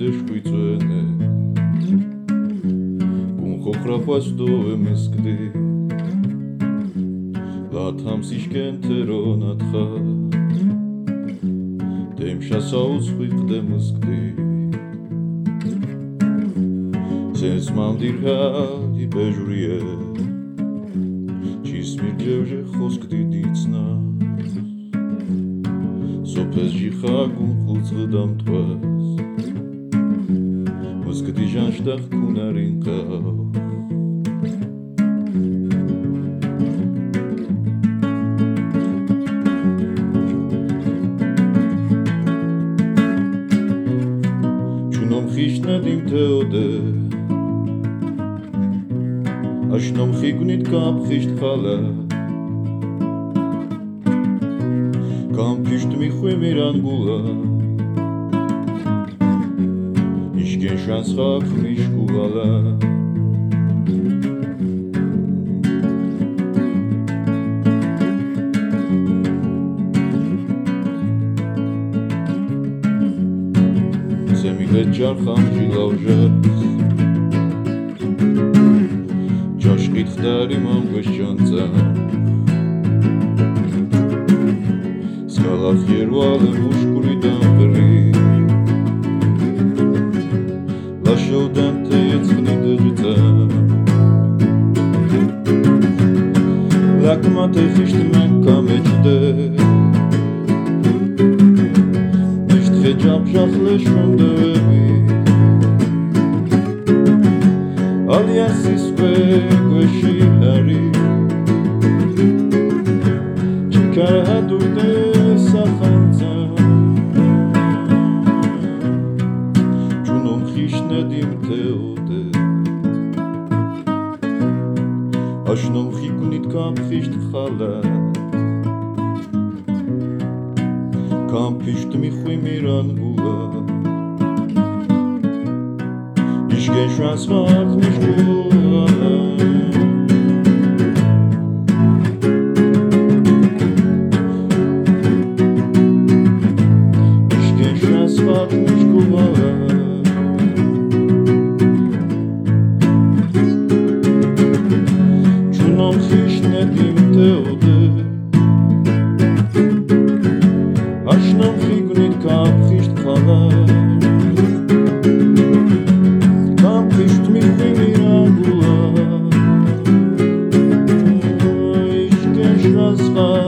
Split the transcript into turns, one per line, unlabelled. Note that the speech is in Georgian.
დეშკვიწვენე გუნხოხრაფას დოემსკდი ლათამს იშკენთერო ნათხა დემშა საუცხი ყდემსკდი სენს მამდირა იბეჟურიე ჯევჟე ხოსკდი დიცნა სოფეს ჯიხა გუნხულწდამ თვას. მოსკდი ჟანშდა ხუნარინკა ჩუნომ ხიშნა დიმთეოდე აშნომ ხიგნით კაფხიშთ ხალა გამფიშტ მიხვიმი რანგულა. იშგენ შანსხა ქმიშკუვალა ზემი ვეჯარხამ ჟილავჟებს ჯოშკით ხდარი Нас зірвали ручку рідавери. Lasciò dente e sfinite città Lakmate fiştime kamecide Nişthe capşaklı şunde bebi. Al yersiz ve göşileri Çıkar hadurde din teu de Ashnou khikunit kam fisht khala Kam pisht mi khuy miran gula Ich gesh was mach mich Jesus' name.